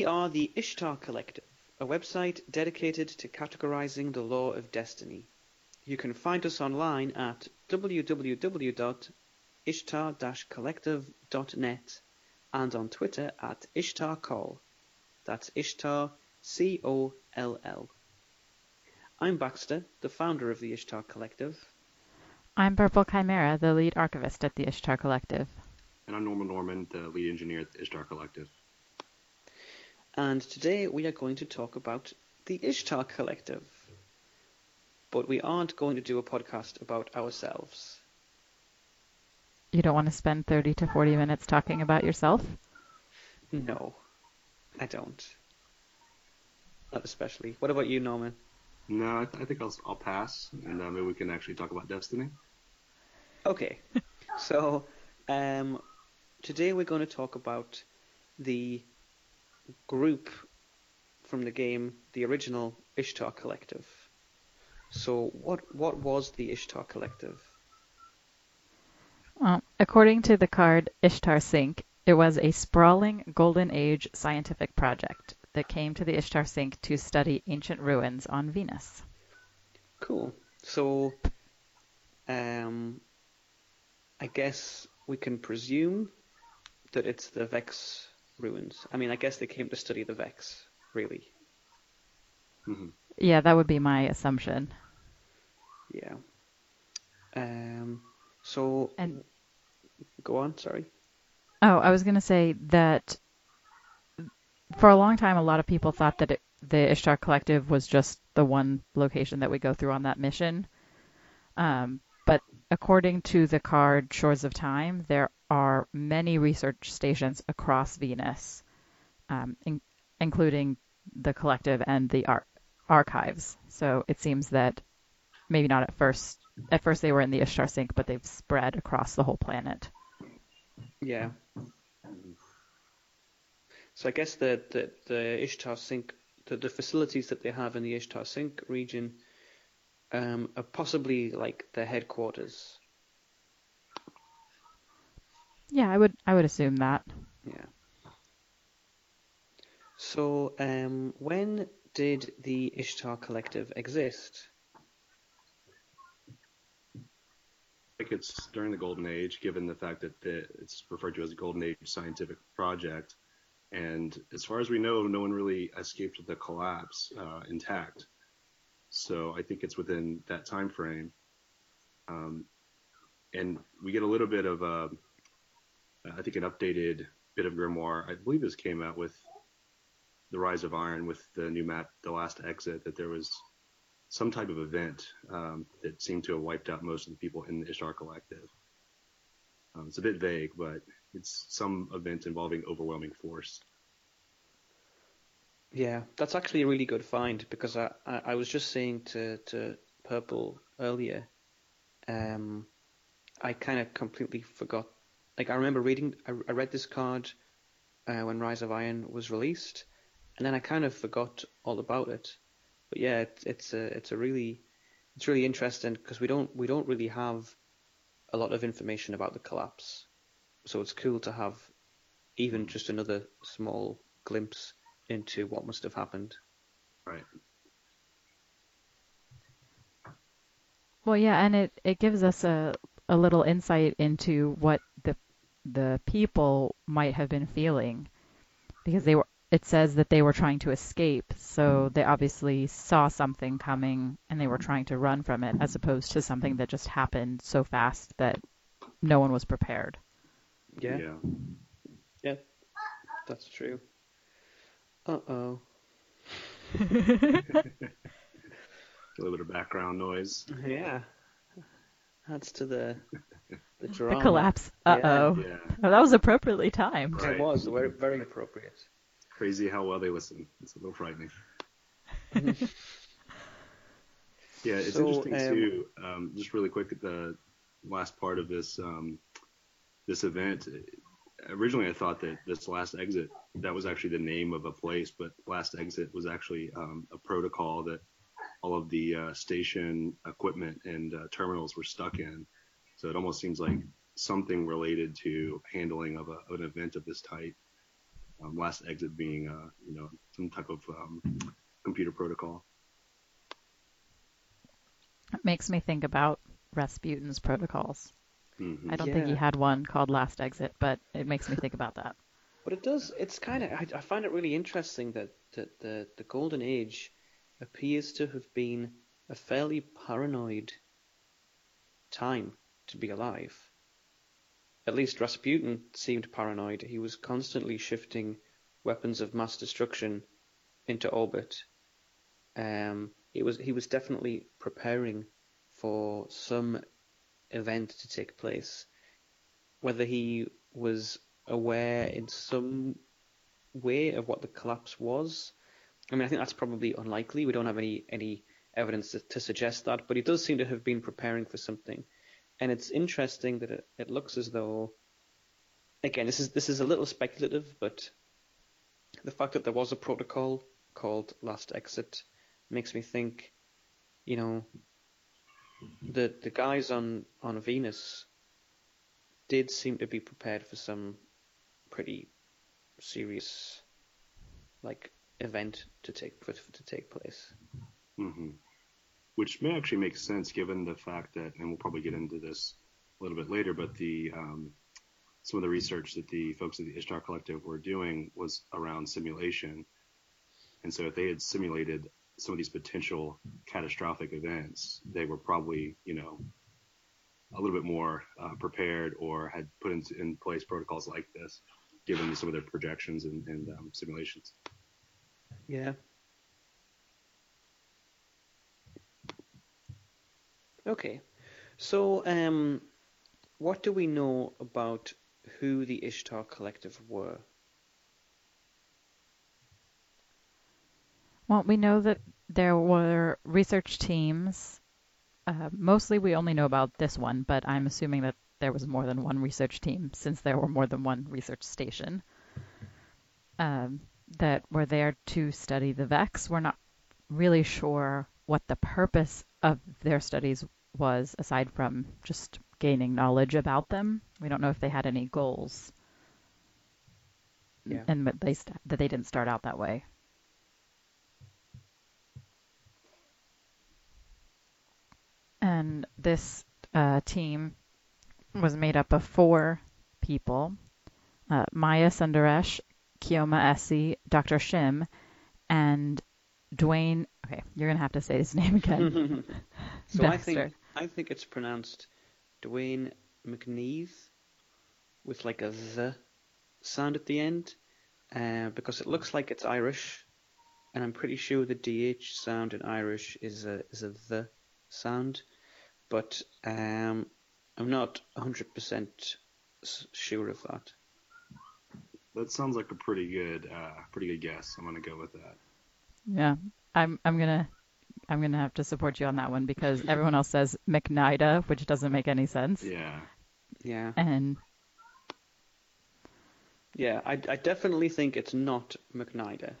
Hello, we are the Ishtar Collective, a website dedicated to categorizing the lore of destiny. You can find us online at www.ishtar-collective.net and on Twitter at ishtarcoll. That's Ishtar C O L L. I'm Baxter, the founder of the Ishtar Collective. I'm Purple Chimera, the lead archivist at the Ishtar Collective. And I'm Normalnorman, the lead engineer at the Ishtar Collective. And today we are going to talk about the Ishtar Collective. But we aren't going to do a podcast about ourselves. You don't want to spend 30 to 40 minutes talking about yourself? No, I don't. Not especially. What about you, Norman? No, I, th- I think I'll, I'll pass, and uh, maybe we can actually talk about Destiny. Okay. so, um, today we're going to talk about the group from the game, the original Ishtar Collective. So, what what was the Ishtar Collective? Well, according to the card Ishtar Sink, it was a sprawling Golden Age scientific project that came to the Ishtar Sink to study ancient ruins on Venus. Cool. So, um, I guess we can presume that it's the Vex ruins. I mean, I guess they came to study the Vex, really. Mm-hmm. Yeah, that would be my assumption. Yeah. Um. So. And go on. Sorry. Oh, I was going to say that for a long time, a lot of people thought that it, the Ishtar Collective was just the one location that we go through on that mission. Um, but according to the card Shores of Time, there are many research stations across Venus, um, in, including the collective and the ar- archives. So it seems that maybe not at first. At first, they were in the Ishtar Sink, but they've spread across the whole planet. Yeah. So I guess the the, the Ishtar Sink, the, the facilities that they have in the Ishtar Sink region, um, are possibly like the headquarters. Yeah, I would I would assume that. Yeah. So, um, when did the Ishtar Collective exist? I think it's during the Golden Age, given the fact that the, it's referred to as a Golden Age scientific project. And as far as we know, no one really escaped the collapse uh, intact. So I think it's within that time frame. Um, and we get a little bit of, a, I think, an updated bit of grimoire. I believe this came out with the Rise of Iron, with the new map, The Last Exit, that there was some type of event um, that seemed to have wiped out most of the people in the Ishtar Collective. Um, it's a bit vague, but it's some event involving overwhelming force. Yeah, that's actually a really good find because I, I, I was just saying to, to Purple earlier, um, I kind of completely forgot. Like I remember reading, I, I read this card uh, when Rise of Iron was released, and then I kind of forgot all about it. But yeah, it, it's a it's a really it's really interesting because we don't we don't really have a lot of information about the collapse, so it's cool to have even just another small glimpse into what must have happened. Right. Well, yeah, and it, it gives us a, a little insight into what the the people might have been feeling because they were it says that they were trying to escape, so they obviously saw something coming and they were trying to run from it as opposed to something that just happened so fast that no one was prepared. Yeah. Yeah. Yeah. That's true. Uh oh. A little bit of background noise. Yeah. Adds to the the The collapse. Uh oh. Yeah. Oh, that was appropriately timed. Right. It was very very appropriate. Crazy how well they listen. It's a little frightening. Yeah, it's So, interesting um, too. Um, just really quick, at the last part of this um, this event. Originally, I thought that this last exit that was actually the name of a place, but last exit was actually um, a protocol that all of the uh, station equipment and uh, terminals were stuck in. So it almost seems like something related to handling of, a, of an event of this type. um, last exit being uh, you know some type of um, computer protocol. It makes me think about Rasputin's protocols. Mm-hmm. I don't think he had one called Last Exit, but it makes me think about that. But it does. It's kind of. I, I find it really interesting that, that the the golden age appears to have been a fairly paranoid time to be alive. At least Rasputin seemed paranoid. He was constantly shifting weapons of mass destruction into orbit. Um, it was he was definitely preparing for some event to take place. Whether he was aware in some way of what the collapse was, I mean, I think that's probably unlikely. We don't have any any evidence to, to suggest that, but he does seem to have been preparing for something. And it's interesting that it, it looks as though, again, this is this is a little speculative, but the fact that there was a protocol called Last Exit makes me think, you know, the the guys on on Venus did seem to be prepared for some pretty serious, like event to take to take place. hmm Which may actually make sense given the fact that, and we'll probably get into this a little bit later, but the um, some of the research that the folks at the Ishtar Collective were doing was around simulation, and so if they had simulated some of these potential catastrophic events, they were probably, you know, a little bit more uh, prepared or had put into, in place protocols like this, given some of their projections and, and um, simulations. Yeah. Okay. So, um, what do we know about who the Ishtar Collective were? Well, we know that there were research teams. Uh, mostly we only know about this one, but I'm assuming that there was more than one research team since there were more than one research station um, that were there to study the VEX. We're not really sure what the purpose of their studies was aside from just gaining knowledge about them. We don't know if they had any goals. Yeah. And that they, st- that they didn't start out that way. and this uh, team was made up of four people uh, Maya Sundaresh, Kioma Esi, Dr. Shim, and Duane. Okay, you're going to have to say his name again. so I think I think it's pronounced Duane McNiadh with like a z sound at the end, uh, because it looks like it's Irish, and I'm pretty sure the dh sound in Irish is a is a the sound, but um, I'm not 100% sure of that. That sounds like a pretty good, uh, pretty good guess. I'm gonna go with that. Yeah, I'm. I'm gonna. I'm gonna have to support you on that one because everyone else says McNida, which doesn't make any sense. Yeah. Yeah, And yeah, I, I definitely think it's not McNider.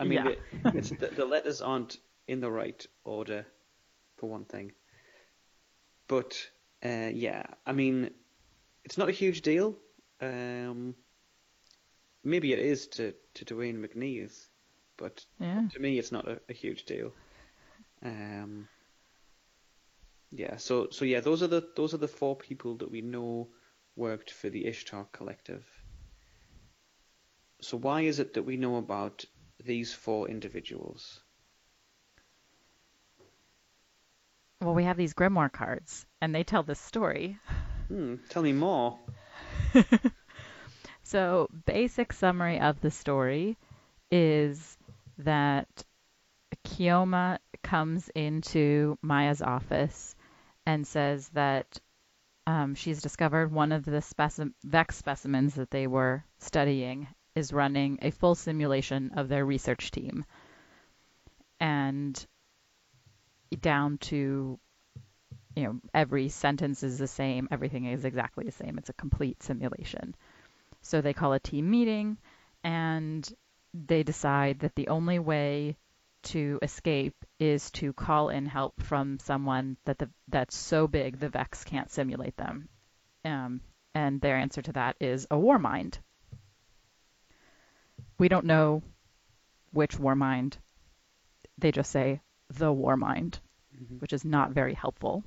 I mean, Yeah. it, it's the, the letters aren't in the right order, for one thing. But uh, yeah, I mean, it's not a huge deal. Um, maybe it is to to Duane McNiadh, but yeah, to me, it's not a, a huge deal. Um, yeah, so so yeah, those are the those are the four people that we know worked for the Ishtar Collective. So why is it that we know about these four individuals? well, we have these grimoire cards, and they tell this story. Hmm, tell me more. So, basic summary of the story is that Kioma comes into Maya's office and says that um, she's discovered one of the speci- VEX specimens that they were studying is running a full simulation of their research team. And down to, you know, every sentence is the same, everything is exactly the same. It's a complete simulation. So they call a team meeting and they decide that the only way to escape is to call in help from someone that the, that's so big the Vex can't simulate them. Um, and their answer to that is a war mind. we don't know which war mind. They just say the war mind, Mhm. which is not very helpful.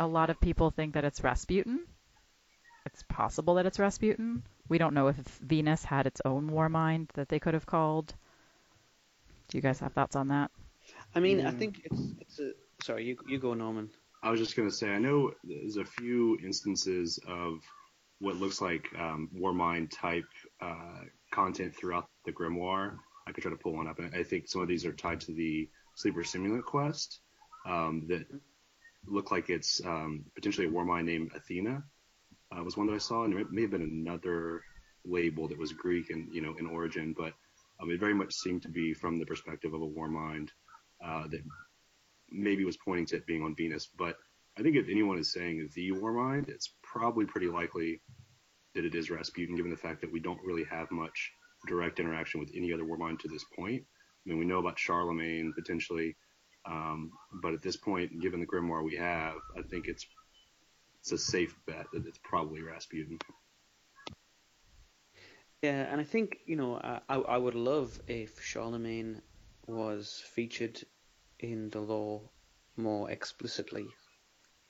A lot of people think that it's Rasputin. It's possible that it's Rasputin. We don't know if Venus had its own war mind that they could have called. Do you guys have thoughts on that? I mean, I Mm. think it's it's a. Sorry, you you go, Norman. I was just going to say, I know there's a few instances of what looks like um, Warmind type uh, content throughout the Grimoire. I could try to pull one up. and I think some of these are tied to the Sleeper Simulant quest um, that look like it's um, potentially a Warmind named Athena. Uh, was one that I saw, and it may have been another label that was Greek and you know in origin, but um, it very much seemed to be from the perspective of a Warmind uh, that maybe was pointing to it being on Venus. But I think if anyone is saying the Warmind, it's probably pretty likely that it is Rasputin, given the fact that we don't really have much direct interaction with any other Warmind to this point. I mean, we know about Charlemagne potentially, um, but at this point, given the grimoire we have, I think it's it's a safe bet that it's probably Rasputin. Yeah, and I think you know I I would love if Charlemagne was featured in the lore more explicitly,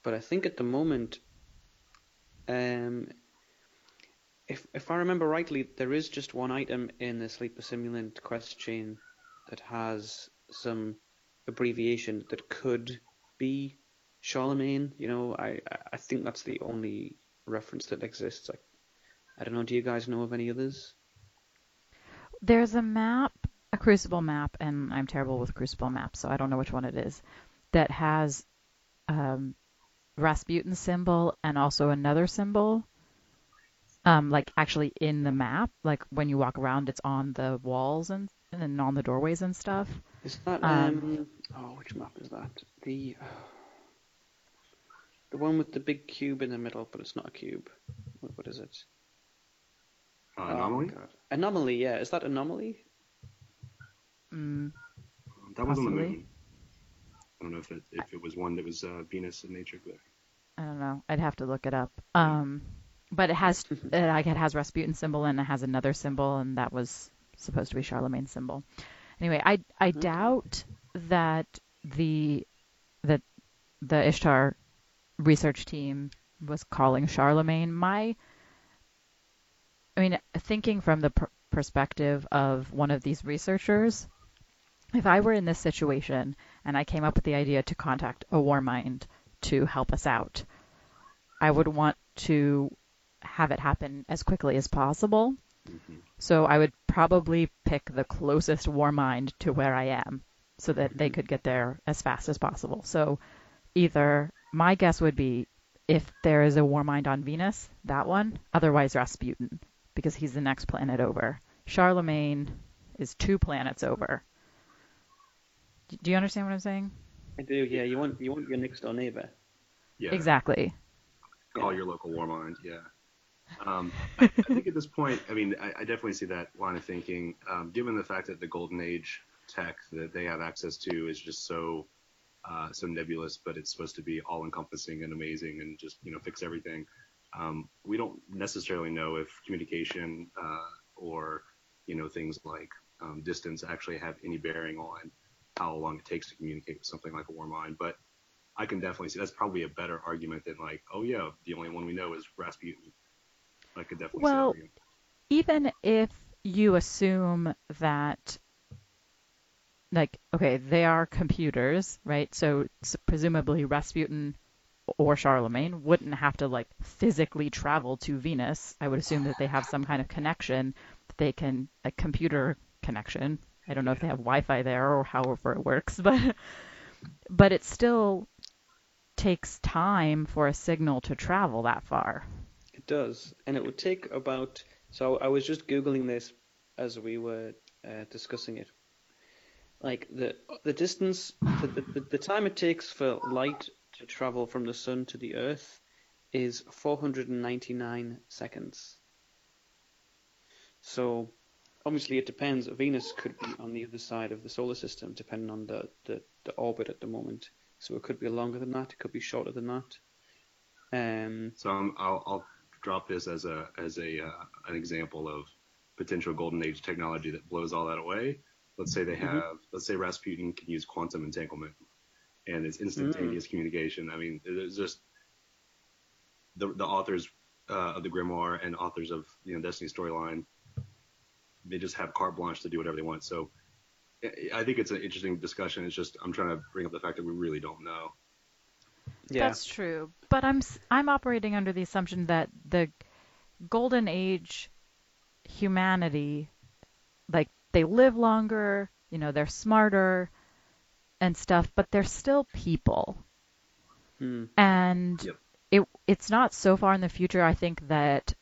but I think at the moment, um, if if I remember rightly, there is just one item in the Sleeper Simulant quest chain that has some abbreviation that could be Charlemagne. You know, I I- think that's the only reference that exists. I, I don't know. Do you guys know of any others? There's a map, a Crucible map, and I'm terrible with Crucible maps, so I don't know which one it is, that has um, Rasputin symbol and also another symbol. Um, like actually in the map, like when you walk around, it's on the walls and and then on the doorways and stuff. Is that Um, um? Oh, which map is that? The the one with the big cube in the middle, but it's not a cube. What, what is it? Uh, Oh anomaly? God. Anomaly. Yeah, is that anomaly? Mm, that was on the possibly. moon. I don't know if it if it was one that was uh, Venus in nature, but I don't know. I'd have to look it up. Um, but it has uh, like it has Rasputin symbol and it has another symbol, and that was supposed to be Charlemagne's symbol. Anyway, I I mm-hmm. doubt that the that the Ishtar research team was calling Charlemagne. My, I mean, thinking from the per- perspective of one of these researchers, if I were in this situation and I came up with the idea to contact a war mind to help us out, I would want to have it happen as quickly as possible. Mm-hmm. So I would probably pick the closest war mind to where I am so that they mm-hmm. could get there as fast as possible. So either my guess would be if there is a war mind on Venus, that one, otherwise Rasputin, because he's the next planet over. Charlemagne is two planets over. Do you understand what I'm saying? I do. Yeah, you want you want your next door neighbor. yeah, Exactly. call your local Warmind. Yeah. Um, I, I think at this point, I mean, I, I definitely see that line of thinking. Um, given the fact that the Golden Age tech that they have access to is just so uh, so nebulous, but it's supposed to be all-encompassing and amazing and just you know fix everything. Um, we don't necessarily know if communication uh, or you know things like um, distance actually have any bearing on how long it takes to communicate with something like a Warmind, but I can definitely see that's probably a better argument than like, oh yeah, the only one we know is Rasputin. I could definitely Well, even if you assume that like okay they are computers right? So s- presumably rasputin or charlemagne wouldn't have to like physically travel to venus. I would assume that they have some kind of connection that they can a computer connection. I don't know if they have wi-fi there or however it works but but it still takes time for a signal to travel that far does, and it would take about. So I was just googling this as we were uh, discussing it. Like the the distance, the, the the time it takes for light to travel from the sun to the Earth is 499 seconds. So obviously it depends. Venus could be on the other side of the solar system, depending on the, the, the orbit at the moment. So it could be longer than that. It could be shorter than that. Um, So um, I'll, I'll drop this as a as a uh, an example of potential golden age technology that blows all that away. Let's say they mm-hmm. have, mm-hmm. let's say Rasputin can use quantum entanglement, and it's instantaneous mm. communication. I mean, it's just the the authors uh, of the grimoire and authors of you know Destiny storyline, they just have carte blanche to do whatever they want. So I think it's an interesting discussion. It's just I'm trying to bring up the fact that we really don't know. Yeah. That's true, but I'm I'm operating under the assumption that the golden age humanity, like they live longer, you know, they're smarter and stuff, but they're still people. Hmm. And yep. it it's not so far in the future. I think that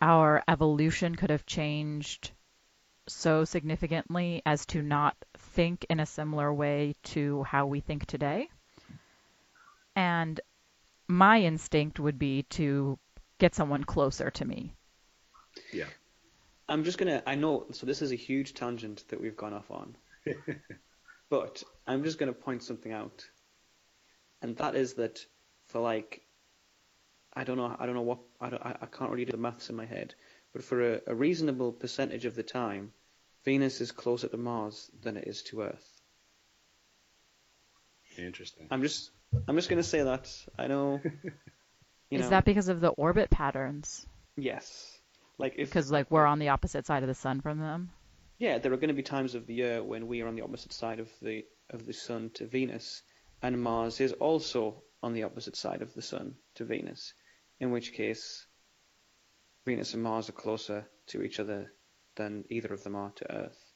our evolution could have changed so significantly as to not think in a similar way to how we think today. And my instinct would be to get someone closer to me. Yeah. I'm just gonna. I know. So this is a huge tangent that we've gone off on, but I'm just gonna point something out, and that is that for like, I don't know. I don't know what. I don't. I, I can't really do the maths in my head, but for a, a reasonable percentage of the time, Venus is closer to Mars than it is to Earth. Interesting. I'm just I'm just gonna say that. I know. is know, that because of the orbit patterns? Yes. Like if because like we're on the opposite side of the sun from them. Yeah, there are going to be times of the year when we are on the opposite side of the of the sun to Venus, and Mars is also on the opposite side of the sun to Venus. In which case, Venus and Mars are closer to each other than either of them are to Earth.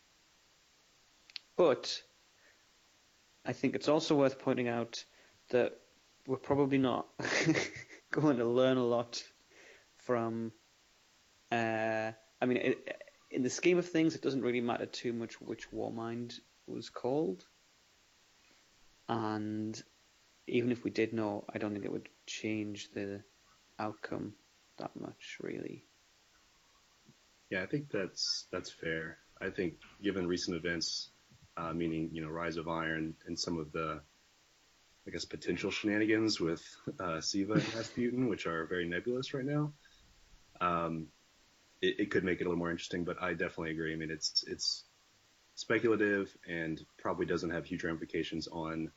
But I think it's also worth pointing out that we're probably not going to learn a lot from. Uh, I mean, it, in the scheme of things, it doesn't really matter too much which Warmind was called. And even if we did know, I don't think it would change the outcome that much, really. Yeah, I think that's that's fair. I think given recent events, uh, meaning you know Rise of Iron and some of the, I guess potential shenanigans with uh, Siva and Rasputin, which are very nebulous right now, um, it, it could make it a little more interesting. But I definitely agree. I mean, it's it's speculative and probably doesn't have huge ramifications on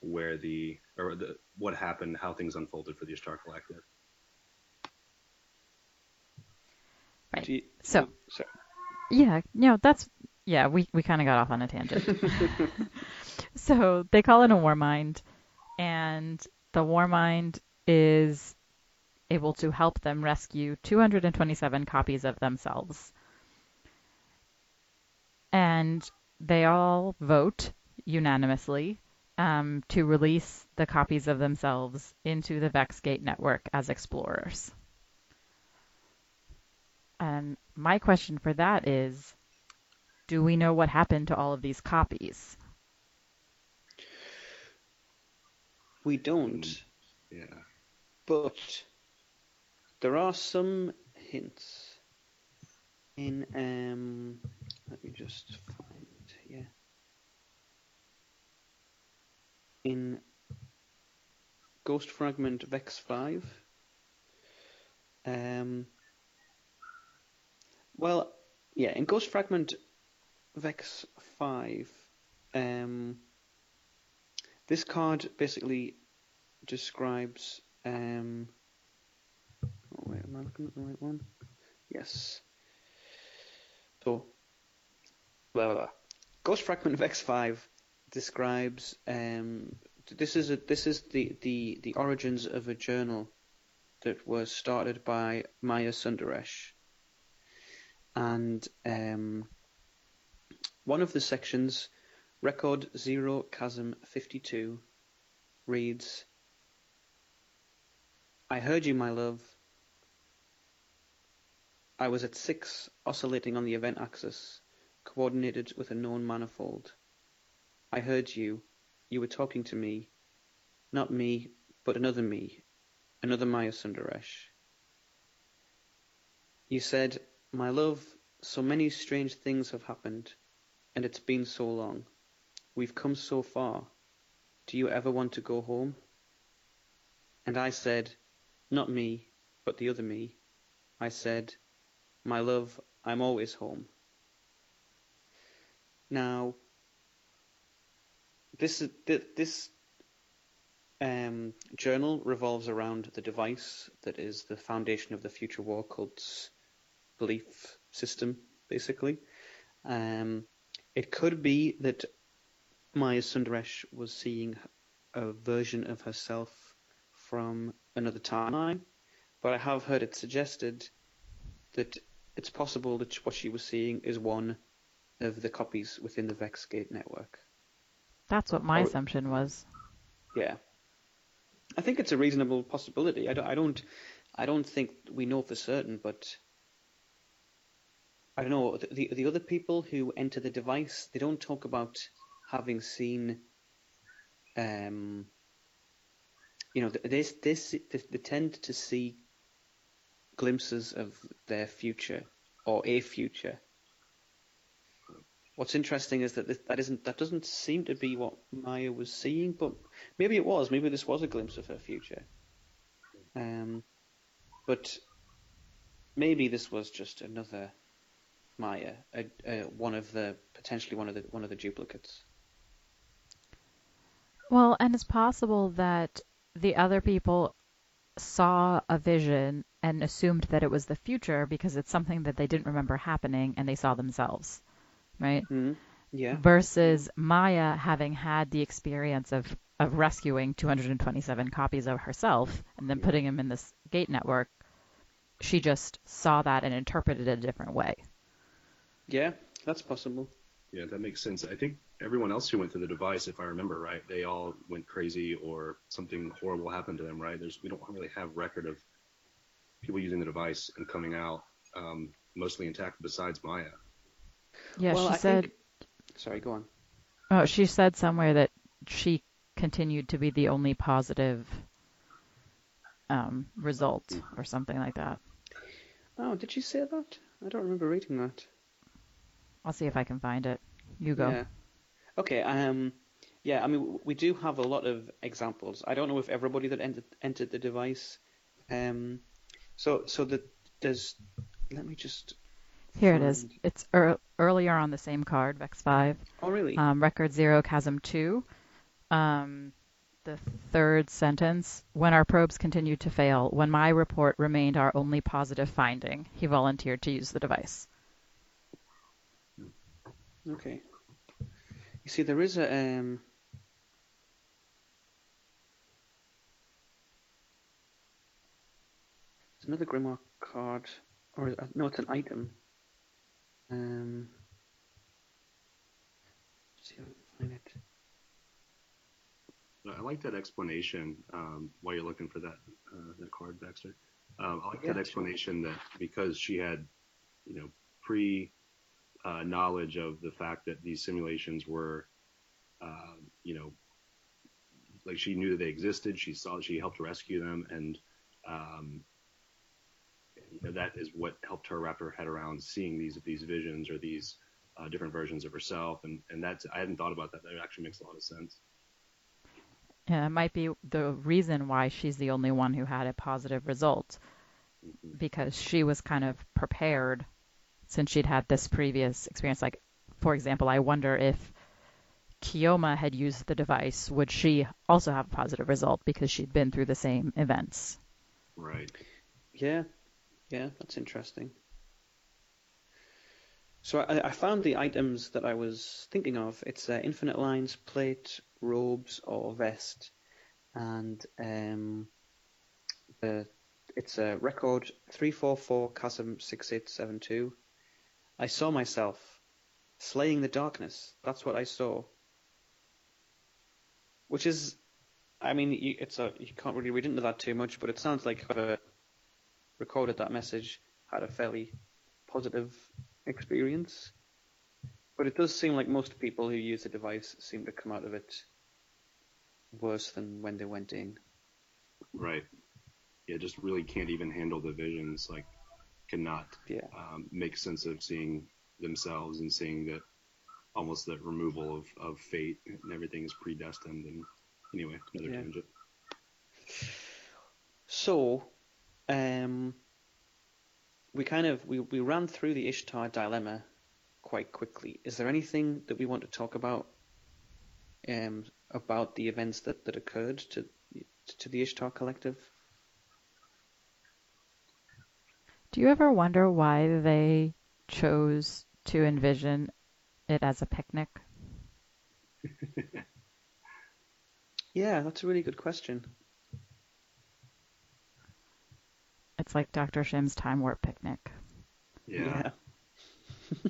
where the or the what happened, how things unfolded for the Ishtar Collective. Right. You, so, sorry. yeah, you know, that's, yeah, we, we kind of got off on a tangent. so they call it a Warmind, and the Warmind is able to help them rescue 227 copies of themselves. And they all vote unanimously um, to release the copies of themselves into the Vexgate network as explorers. And my question for that is do we know what happened to all of these copies? We don't. Mm, yeah. But there are some hints in um let me just find yeah in Ghost Fragment Vex 5 um well, yeah, in Ghost Fragment Vex 5, um, this card basically describes. Um, oh, wait, am I looking at the right one? Yes. So, blah, blah, blah. Ghost Fragment Vex 5 describes. Um, this is a, this is the, the, the origins of a journal that was started by Maya Sundaresh and um, one of the sections, record zero chasm 52, reads, I heard you, my love. I was at six, oscillating on the event axis, coordinated with a known manifold. I heard you. You were talking to me. Not me, but another me. Another Maya Sundaresh. You said, my love, so many strange things have happened, and it's been so long. We've come so far. Do you ever want to go home? And I said, Not me, but the other me. I said, My love, I'm always home. Now, this this um, journal revolves around the device that is the foundation of the future war cult's belief system, basically. Um, it could be that Maya Sundaresh was seeing a version of herself from another timeline, but I have heard it suggested that it's possible that what she was seeing is one of the copies within the Vexgate network. That's what my or, assumption was. Yeah, I think it's a reasonable possibility. I don't, I don't, I don't think we know for certain, but I don't know. The the other people who enter the device, they don't talk about having seen, um, you know, this this they tend to see glimpses of their future or a future what's interesting is that this, that isn't that doesn't seem to be what Maya was seeing, but maybe it was. Maybe this was a glimpse of her future. Um, but maybe this was just another Maya, a, a, one of the potentially one of the one of the duplicates. Well, and it's possible that the other people saw a vision and assumed that it was the future because it's something that they didn't remember happening and they saw themselves right? Mm-hmm. Yeah. Versus Maya having had the experience of of rescuing 227 copies of herself and then putting them in this gate network, she just saw that and interpreted it a different way. Yeah, that's possible. Yeah, that makes sense. I think everyone else who went through the device, if I remember right, they all went crazy or something horrible happened to them, right? There's we don't really have record of people using the device and coming out um, mostly intact besides Maya. Yeah, well, she I said. Think... Sorry, go on. Oh, she said somewhere that she continued to be the only positive um, result or something like that. Oh, did she say that? I don't remember reading that. I'll see if I can find it. You go. Yeah. Okay. Um. Yeah. I mean, we do have a lot of examples. I don't know if everybody that entered entered the device. Um. So so that there's. Let me just here it is. It's er- earlier on the same card, Vex 5. Oh, really? Um, record 0, Chasm 2. Um, the third sentence When our probes continued to fail, when my report remained our only positive finding, he volunteered to use the device. Okay. You see, there is a. Um... There's another Grimoire card, or uh, no, it's an item. Um, see if I can find it. I like that explanation um, while you're looking for that uh, that card, Baxter. Um, I like yeah, that explanation sure. that because she had, you know, pre uh, knowledge of the fact that these simulations were, uh, you know, like she knew that they existed. She saw, she helped rescue them, and um, you know, that is what helped her wrap her head around seeing these these visions or these uh, different versions of herself, and and that's I hadn't thought about that. That actually makes a lot of sense. Yeah, it might be the reason why she's the only one who had a positive result, mm-hmm. because she was kind of prepared since she'd had this previous experience. Like, for example, I wonder if Kioma had used the device, would she also have a positive result because she'd been through the same events? Right. Yeah, yeah, that's interesting. So I, I found the items that I was thinking of. It's uh, infinite lines, plate, robes, or vest, and um, the it's a record three four four Chasm six eight seven two. I saw myself slaying the darkness. That's what I saw. Which is, I mean, it's a you can't really read into that too much, but it sounds like a recorded that message had a fairly positive experience. But it does seem like most people who use the device seem to come out of it worse than when they went in. Right. Yeah, just really can't even handle the visions. Like, cannot yeah. um, make sense of seeing themselves and seeing that almost that removal of, of fate and everything is predestined. And anyway, another yeah. tangent. So, um, we kind of we, we ran through the Ishtar dilemma quite quickly. Is there anything that we want to talk about um, about the events that, that occurred to to the Ishtar Collective? Do you ever wonder why they chose to envision it as a picnic? yeah, that's a really good question. It's like Dr. Shim's time warp picnic. Yeah. yeah.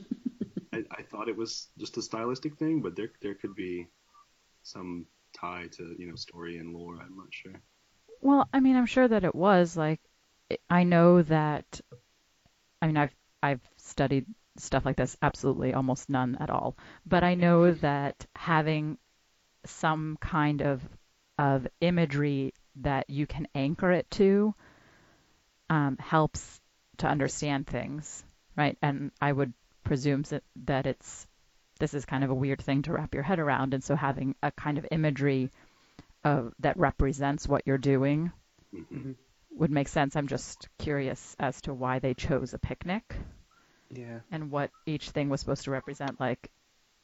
I, I thought it was just a stylistic thing, but there there could be some tie to you know story and lore. I'm not sure. Well, I mean, I'm sure that it was like I know that. I mean, I've I've studied stuff like this absolutely almost none at all, but I know that having some kind of of imagery that you can anchor it to um, helps to understand things, right? And I would presume that it's this is kind of a weird thing to wrap your head around, and so having a kind of imagery of that represents what you're doing mm-hmm. Would make sense. I'm just curious as to why they chose a picnic. Yeah. And what each thing was supposed to represent. Like,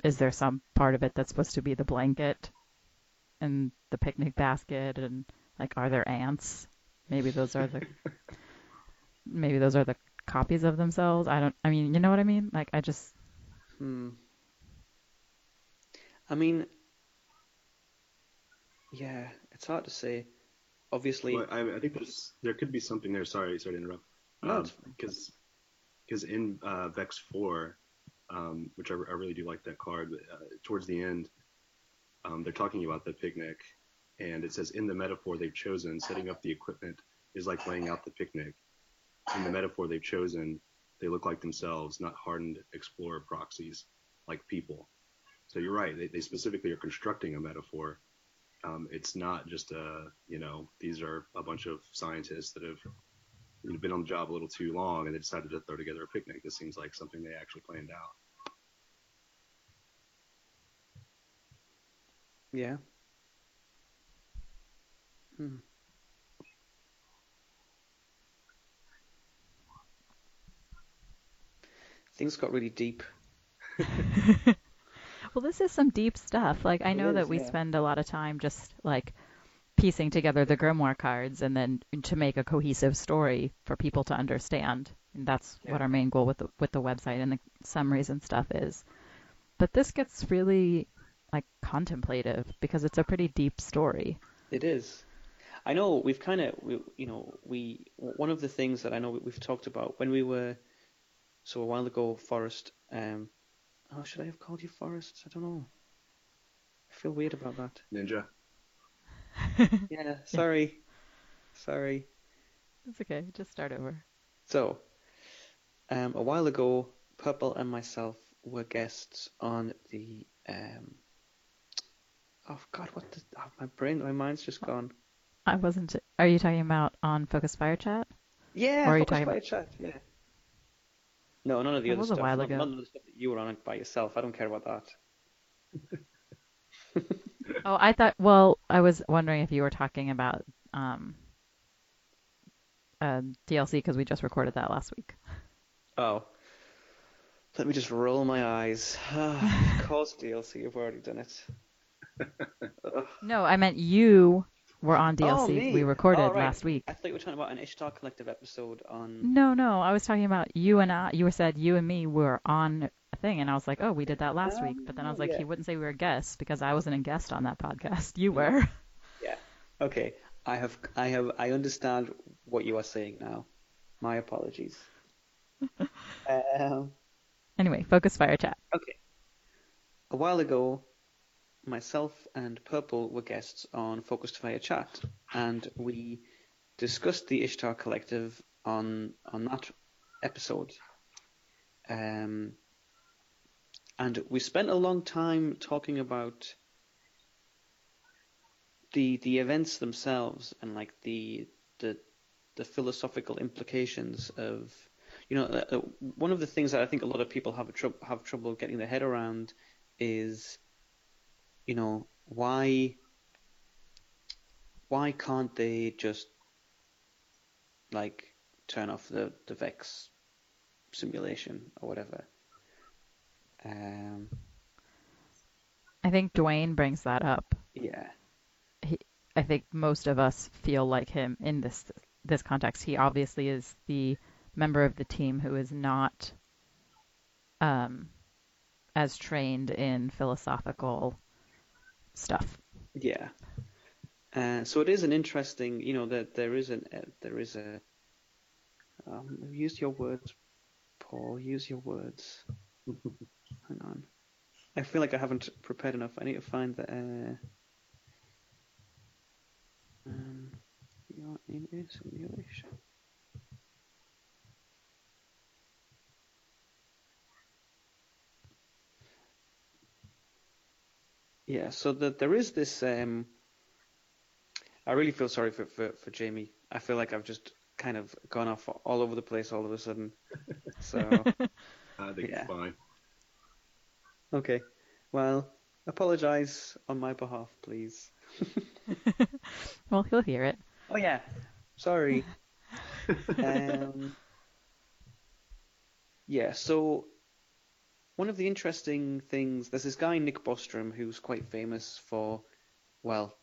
is there some part of it that's supposed to be the blanket and the picnic basket, and like, are there ants? Maybe those are the maybe those are the copies of themselves. I don't. I mean, you know what I mean? Like, I just. Hmm. I mean, yeah, it's hard to say. Obviously, well, I, I, think there's there could be something there. Sorry, sorry to interrupt. Because um, because in uh, Vex Four, um, which I, I, really do like that card. Uh, towards the end, um, they're talking about the picnic, and it says in the metaphor they've chosen, setting up the equipment is like laying out the picnic in the metaphor they've chosen, they look like themselves, not hardened explorer proxies like people. So you're right. They, they specifically are constructing a metaphor. Um, it's not just a, you know, these are a bunch of scientists that have you know, been on the job a little too long and they decided to throw together a picnic. This seems like something they actually planned out. Yeah. Hmm. things got really deep. well, this is some deep stuff. Like I know is, that we yeah. spend a lot of time just like piecing together the grimoire cards and then to make a cohesive story for people to understand. And that's yeah. what our main goal with the with the website and the summaries and stuff is. But this gets really like contemplative because it's a pretty deep story. It is. I know we've kind of, we, you know, we one of the things that I know we've talked about when we were so a while ago, Forrest. Um, oh, should I have called you Forrest? I don't know. I feel weird about that. Ninja. yeah, sorry. Yeah. Sorry. It's okay. Just start over. So, um, a while ago, Purple and myself were guests on the. Um, oh God, what the? Oh, my brain, my mind's just gone. I wasn't. Are you talking about on Focus Fire Chat? Yeah, or are Focus you talking Fire about... Chat. Yeah. No, none of the that other was stuff. a while none, ago. None of the stuff that you were on it by yourself. I don't care about that. oh, I thought. Well, I was wondering if you were talking about um, uh, DLC because we just recorded that last week. Oh, let me just roll my eyes. of course, DLC. You've already done it. no, I meant you were on DLC. Oh, we recorded oh, right. last week. I thought you were talking about an Ishtar Collective episode on. No, no, I was talking about you and I. You said you and me were on a thing, and I was like, oh, we did that last um, week. But then I was like, yeah. he wouldn't say we were guests because I wasn't a guest on that podcast. You were. Yeah. Okay. I have. I have. I understand what you are saying now. My apologies. um, anyway, focus fire chat. Okay. A while ago, myself and Purple were guests on Focused Fire Chat, and we discussed the Ishtar Collective on on that episode. Um, and we spent a long time talking about the the events themselves and like the the the philosophical implications of you know uh, uh one of the things that I think a lot of people have tr- have trouble getting their head around is you know, why why can't they just like turn off the the Vex simulation or whatever. Um, I think Duane brings that up. yeah, He, I think most of us feel like him in this this context. He obviously is the member of the team who is not um, as trained in philosophical stuff. yeah. Uh, so it is an interesting, you know, that there is an uh, there is a. Um, use your words, Paul. Use your words. Hang on. I feel like I haven't prepared enough. I need to find the. Uh, um, you are in Yeah, so that there is this. Um, I really feel sorry for, for, for Jamie. I feel like I've just kind of gone off all over the place all of a sudden. So. I think Yeah. it's fine. Okay. Well, apologize on my behalf, please. Well, he'll hear it. Oh yeah. Sorry. um, yeah, so one of the interesting things there's this guy Nick Bostrom who's quite famous for well,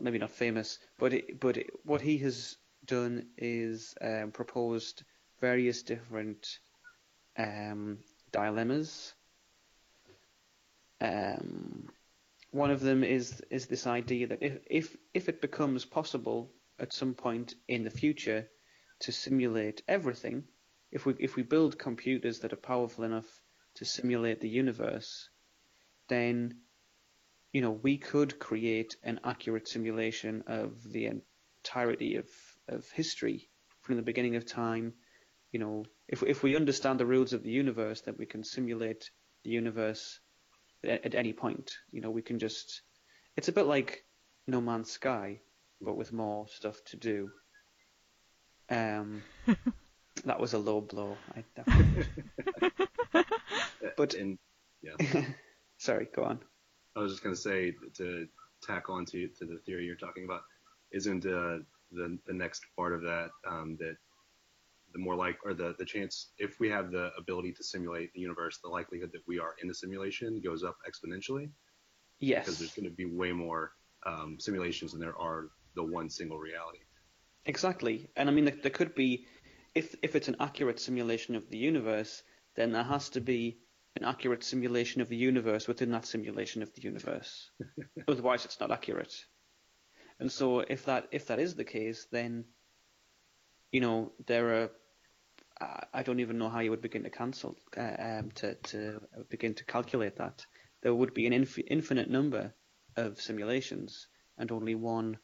maybe not famous, but it, but it, what he has done is um, proposed various different um, dilemmas. Um, one of them is is this idea that if if if it becomes possible at some point in the future to simulate everything, if we if we build computers that are powerful enough to simulate the universe, then you know we could create an accurate simulation of the entirety of of history from the beginning of time. You know, if if we understand the rules of the universe, then we can simulate the universe at, at any point. You know, we can just. It's a bit like No Man's Sky, but with more stuff to do. Um, that was a low blow. I definitely. But- and yeah, Sorry, go on. I was just gonna say to tack on to to the theory you're talking about, isn't uh, the the next part of that um, that the more like or the the chance if we have the ability to simulate the universe, the likelihood that we are in a simulation goes up exponentially Yes. because there's going to be way more um, simulations than there are the one single reality. exactly. And I mean, there, there could be, if if it's an accurate simulation of the universe, then there has to be an accurate simulation of the universe within that simulation of the universe. Otherwise, it's not accurate. And so, if that if that is the case, then you know there are. I- don't even know how you would begin to cancel uh, um, to to begin to calculate that. There would be an inf- infinite number of simulations and only one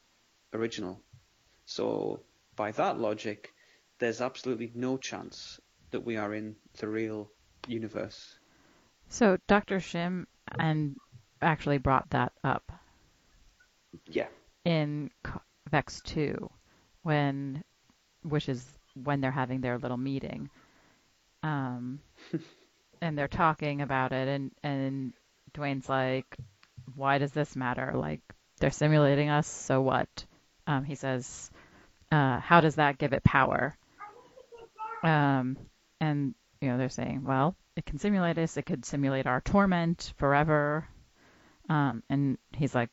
original. So by that logic, there's absolutely no chance that we are in the real universe. So Dr. Shim and actually brought that up Yeah. in Vex 2 when which is when they're having their little meeting. Um and they're talking about it and and Duane's like why does this matter? Like they're simulating us, so what? Um he says uh how does that give it power? Um and you know they're saying, well, it can simulate us, it could simulate our torment forever. Um and he's like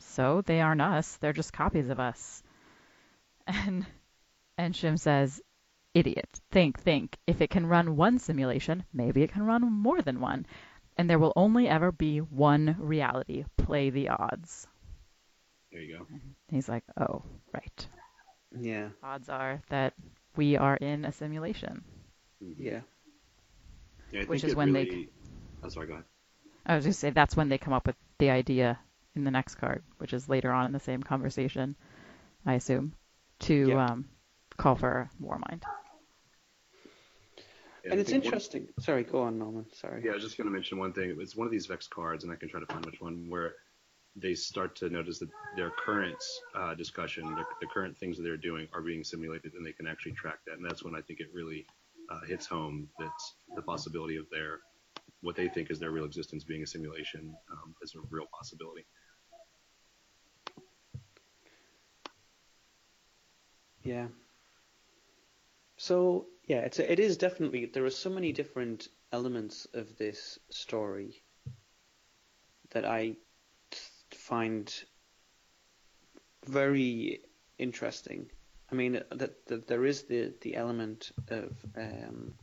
so they aren't us. They're just copies of us. And and Shim says, "Idiot. Think, think. If it can run one simulation, maybe it can run more than one. And there will only ever be one reality. Play the odds." There you go. He's like, "Oh, right. Yeah. Odds are that we are in a simulation." Yeah. Yeah, Which is it when they- Oh, sorry, go ahead. I was just say that's when they come up with the idea in the next card, which is later on in the same conversation, I assume, to Yeah. um, call for Warmind. Yeah, And it's think one- interesting. Sorry, go on, Norman. Sorry. Yeah, I was just going to mention one thing. It's one of these Vex cards, and I can try to find which one, where they start to notice that their current uh, discussion, the, the current things that they're doing, are being simulated, and they can actually track that. And that's when I think it really uh, hits home that the possibility of their what they think is their real existence being a simulation um, is a real possibility. Yeah. So yeah, it's a, it is definitely there are so many different elements of this story that I find very interesting. I mean, that, that there is the the element of um,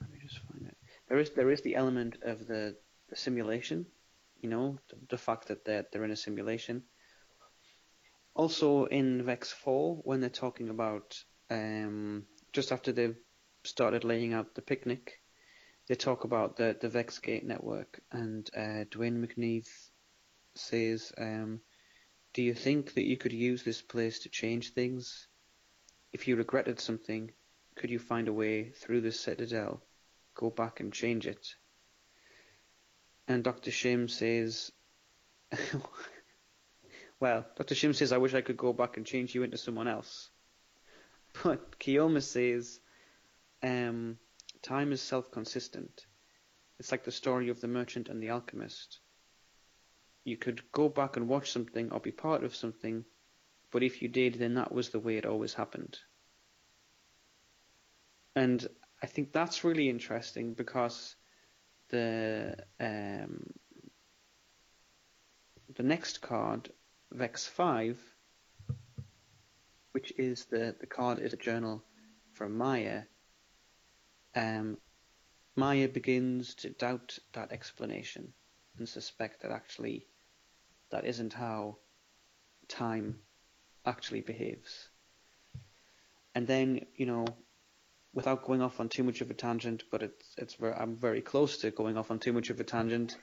let me just find it. There is there is the element of the, the simulation, you know, the, the fact that they're they're in a simulation. Also in Vex Four, when they're talking about um, just after they've started laying out the picnic, they talk about the the Vexgate network, and uh, Duane McNiadh says, um, "Do you think that you could use this place to change things? If you regretted something, could you find a way through the Citadel, go back and change it?" And Dr. Shim says, "Well, Dr. Shim says I wish I could go back and change you into someone else." But Kioma says, um, time is self-consistent. It's like the story of the merchant and the alchemist. You could go back and watch something or be part of something, but if you did, then that was the way it always happened. And I think that's really interesting because the um, the next card, Vex Five, which is the, the card is a journal from Maya, um, Maya begins to doubt that explanation and suspect that actually that isn't how time actually behaves. And then, you know, without going off on too much of a tangent, but it's it's I'm very close to going off on too much of a tangent.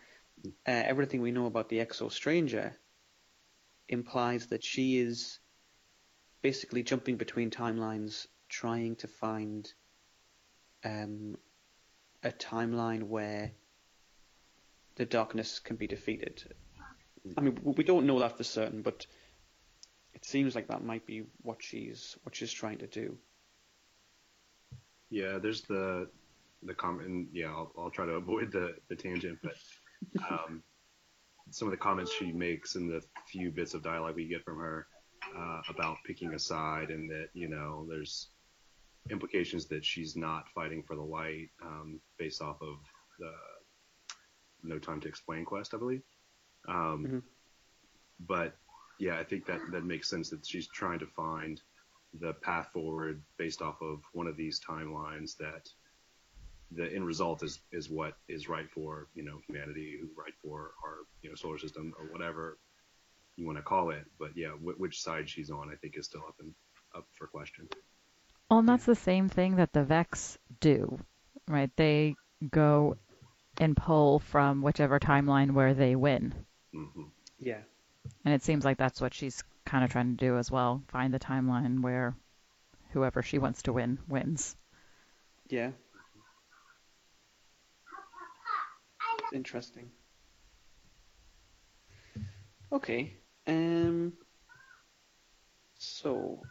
Uh, everything we know about the Exo Stranger implies that she is basically jumping between timelines, trying to find um, a timeline where the darkness can be defeated. I mean, we don't know that for certain, but it seems like that might be what she's what she's trying to do. Yeah, there's the the comment. And yeah, I'll, I'll try to avoid the the tangent, but um, some of the comments she makes in the few bits of dialogue we get from her uh, about picking a side and that you know there's implications that she's not fighting for the light um, based off of the No Time to Explain quest, I believe. Um, mm-hmm. But yeah, I think that that makes sense that she's trying to find the path forward based off of one of these timelines that the end result is is what is right for you know humanity, who right for our you know solar system or whatever you want to call it. But yeah, w- which side she's on, I think, is still up and up for question. Well, and that's the same thing that the Vex do, right? They go and pull from whichever timeline where they win. Mm-hmm. Yeah. And it seems like that's what she's kind of trying to do as well. Find the timeline where whoever she wants to win wins. Yeah. Interesting. Okay. Um, so,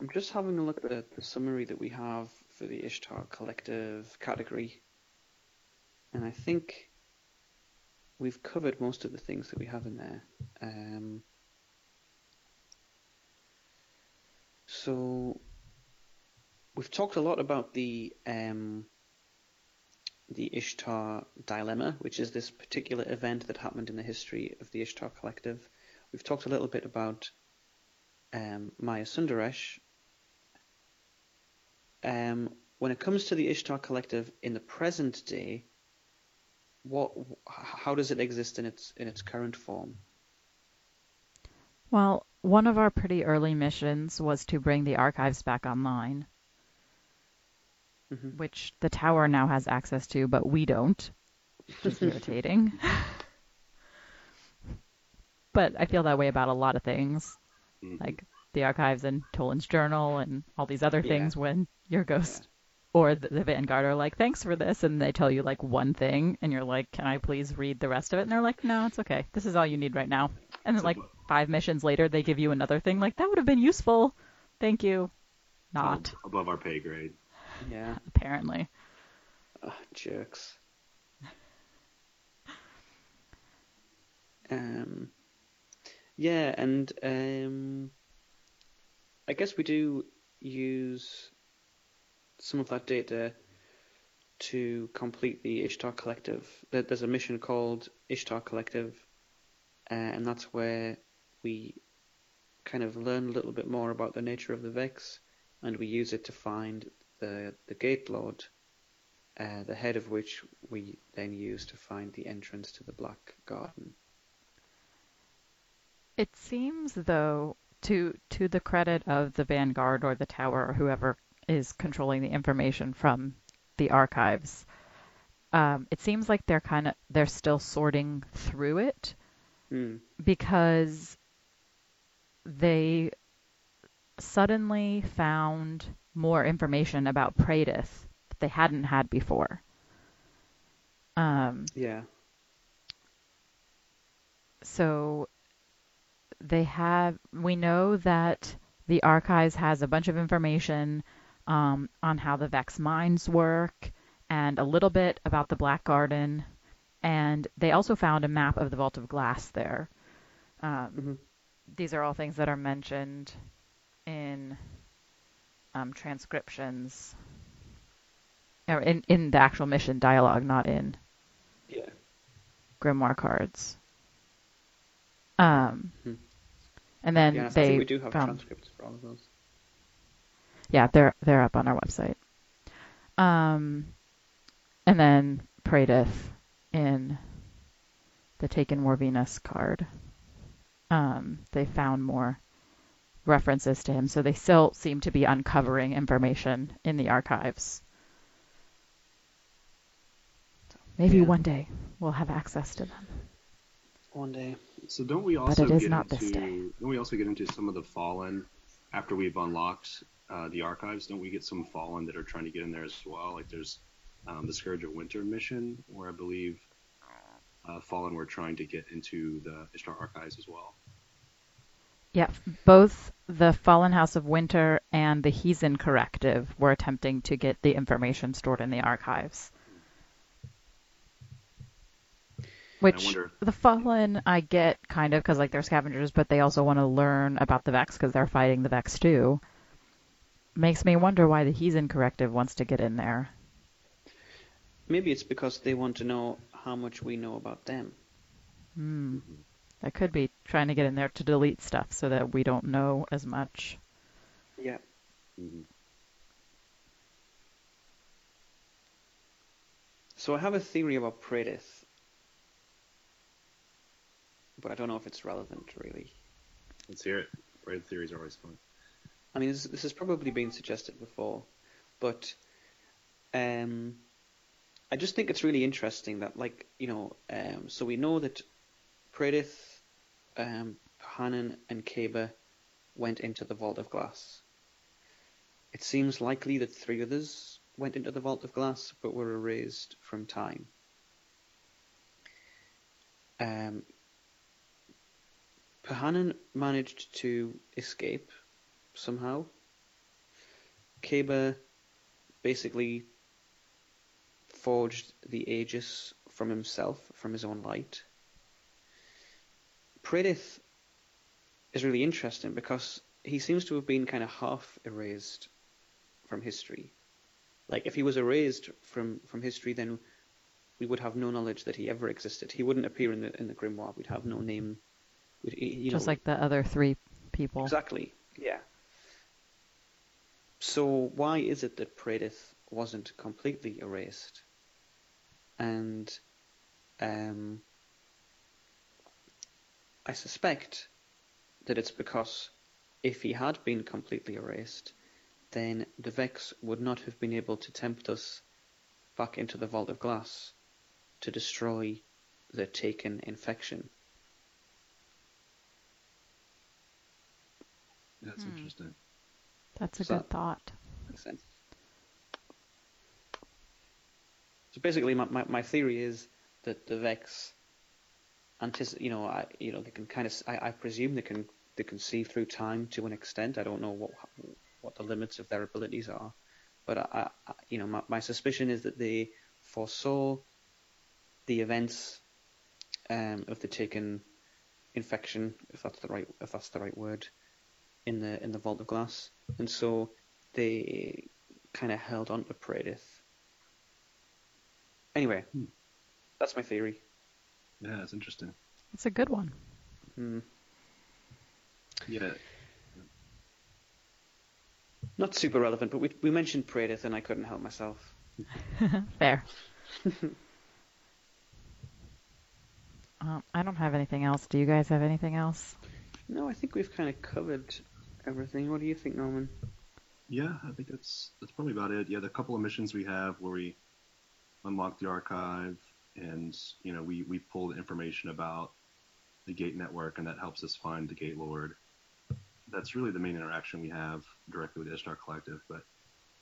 I'm just having a look at the summary that we have for the Ishtar Collective category, and I think we've covered most of the things that we have in there. Um, so, we've talked a lot about the um, the Ishtar Dilemma, which is this particular event that happened in the history of the Ishtar Collective. We've talked a little bit about um, Maya Sundaresh. Um, when it comes to the Ishtar Collective in the present day, what, how does it exist in its in its current form? Well, one of our pretty early missions was to bring the archives back online, mm-hmm. which the tower now has access to, but we don't, which is irritating. but I feel that way about a lot of things, mm-hmm. like the archives and Toland's journal and all these other things. Yeah. When your ghost or the, the Vanguard are like, "Thanks for this," and they tell you like one thing, and you're like, "Can I please read the rest of it?" And they're like, "No, it's okay. This is all you need right now." And then like five missions later, they give you another thing like that would have been useful. Thank you. Not above our pay grade. Yeah. apparently. Ugh, jerks. Um, yeah, and um, I guess we do use some of that data to complete the Ishtar Collective. There's a mission called Ishtar Collective, uh, and that's where we kind of learn a little bit more about the nature of the Vex, and we use it to find the the Gate Lord, uh, the head of which we then use to find the entrance to the Black Garden. It seems though to to the credit of the Vanguard or the Tower or whoever is controlling the information from the archives, um, it seems like they're kind of they're still sorting through it Hmm. because they suddenly found more information about Praedyth that they hadn't had before. Um, Yeah. so they have we know that the archives has a bunch of information um, on how the vex mines work and a little bit about the black garden and they also found a map of the vault of glass there um, hmm these are all things that are mentioned in um, transcriptions or in, in the actual mission dialogue not in Yeah. grimoire cards um, Hmm. and then Yeah. I they think we do have found transcripts for all of those. Yeah, they're they're up on our website. Um, and then Praedyth in the Taken War Venus card. Um, they found more references to him, so they still seem to be uncovering information in the archives. Maybe Yeah. one day we'll have access to them. One day. So don't we also it is get not into this day. don't we also get into some of the fallen after we've unlocked uh, the archives? Don't we get some fallen that are trying to get in there as well? Like there's um, the Scourge of Winter mission where I believe uh, fallen were trying to get into the Ishtar archives as well. Yeah, both the Fallen House of Winter and the Heathen Corrective were attempting to get the information stored in the archives. Which wonder- the Fallen I get kind of because like they're scavengers, but they also want to learn about the Vex because they're fighting the Vex too. Makes me wonder why the Heathen Corrective wants to get in there. Maybe it's because they want to know how much we know about them. Hmm. That could be trying to get in there to delete stuff so that we don't know as much. Yeah. Mhm. So I have a theory about Praedyth, but I don't know if it's relevant really. Let's hear it. Raid theories are always fun. I mean, this, this has probably been suggested before, but um, I just think it's really interesting that, like, you know, um, so we know that Praedyth, um, and Kaba went into the Vault of Glass. It seems likely that three others went into the Vault of Glass, but were erased from time. Um, Pahanan managed to escape somehow. Kaba basically forged the Aegis from himself, from his own light. Praedyth is really interesting because he seems to have been kind of half erased from history. Like if he was erased from, from history, then we would have no knowledge that he ever existed. He wouldn't appear in the in the grimoire. We'd have no name. We'd, you Just know, like the other three people. Exactly. Yeah. So why is it that Praedyth wasn't completely erased? And um, I suspect that it's because if he had been completely erased, then the Vex would not have been able to tempt us back into the Vault of Glass to destroy the taken infection. That's Hmm. interesting. That's a So- good thought. Makes sense. So basically, my, my, my theory is that the Vex, antici- you know, I, you know, they can kind of, I, I presume they can, they can see through time to an extent. I don't know what, what the limits of their abilities are, but I, I you know, my, my suspicion is that they foresaw the events um, of the taken infection, if that's the right, if that's the right word, in the in the Vault of Glass, and so they kind of held on to Praedyth. Anyway, Hmm. that's my theory. Yeah, it's interesting. It's a good one. Hmm. Yeah, Not super relevant, but we we mentioned Praedyth and I couldn't help myself. Fair. um, I don't have anything else. Do you guys have anything else? No, I think we've kind of covered everything. What do you think, Norman? Yeah, I think that's that's probably about it. Yeah, the couple of missions we have where we unlock the archive and you know we we pull the information about the gate network and that helps us find the gate lord. That's really the main interaction we have directly with the Ishtar Collective, but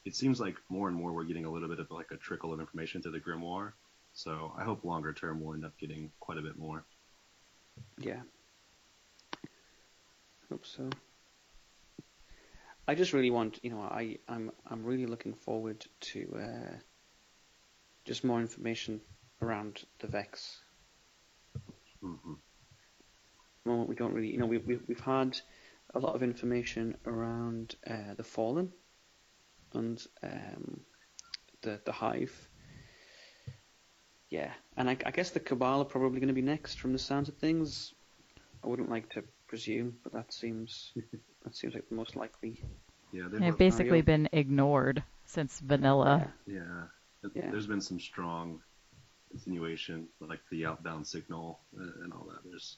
it seems like more and more we're getting a little bit of like a trickle of information to the grimoire. So I hope longer term we'll end up getting quite a bit more. Yeah. Hope so. I just really want, you know, I I'm I'm really looking forward to uh, just more information around the Vex. hmm moment we don't really, you know, we've we've, we've had a lot of information around uh, the Fallen and um, the the Hive. Yeah, and I, I guess the Cabal are probably going to be next from the sounds of things. I wouldn't like to presume, but that seems that seems like the most likely. Yeah, they've They've basically Mario. been ignored since vanilla. Yeah, Th- Yeah. there's been some strong insinuation, like the outbound signal uh, and all that. There's,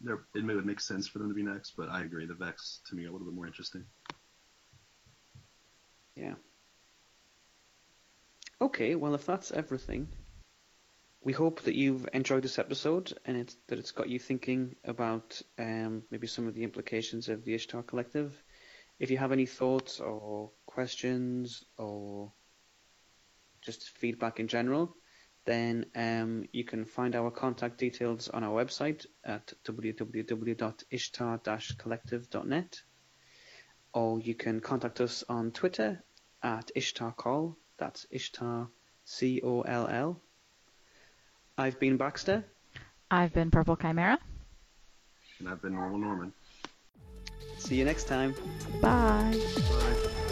there it may would make sense for them to be next, but I agree. The Vex to me are a little bit more interesting. Yeah. Okay, well, if that's everything, we hope that you've enjoyed this episode and it's, that it's got you thinking about um, maybe some of the implications of the Ishtar Collective. If you have any thoughts or questions or just feedback in general, then um, you can find our contact details on our website at www.ishtar-collective.net or you can contact us on Twitter at Ishtar Call. That's Ishtar C O L L. I've been Baxter. I've been Purple Chimera. And I've been Normalnorman. See you next time. Bye. Bye.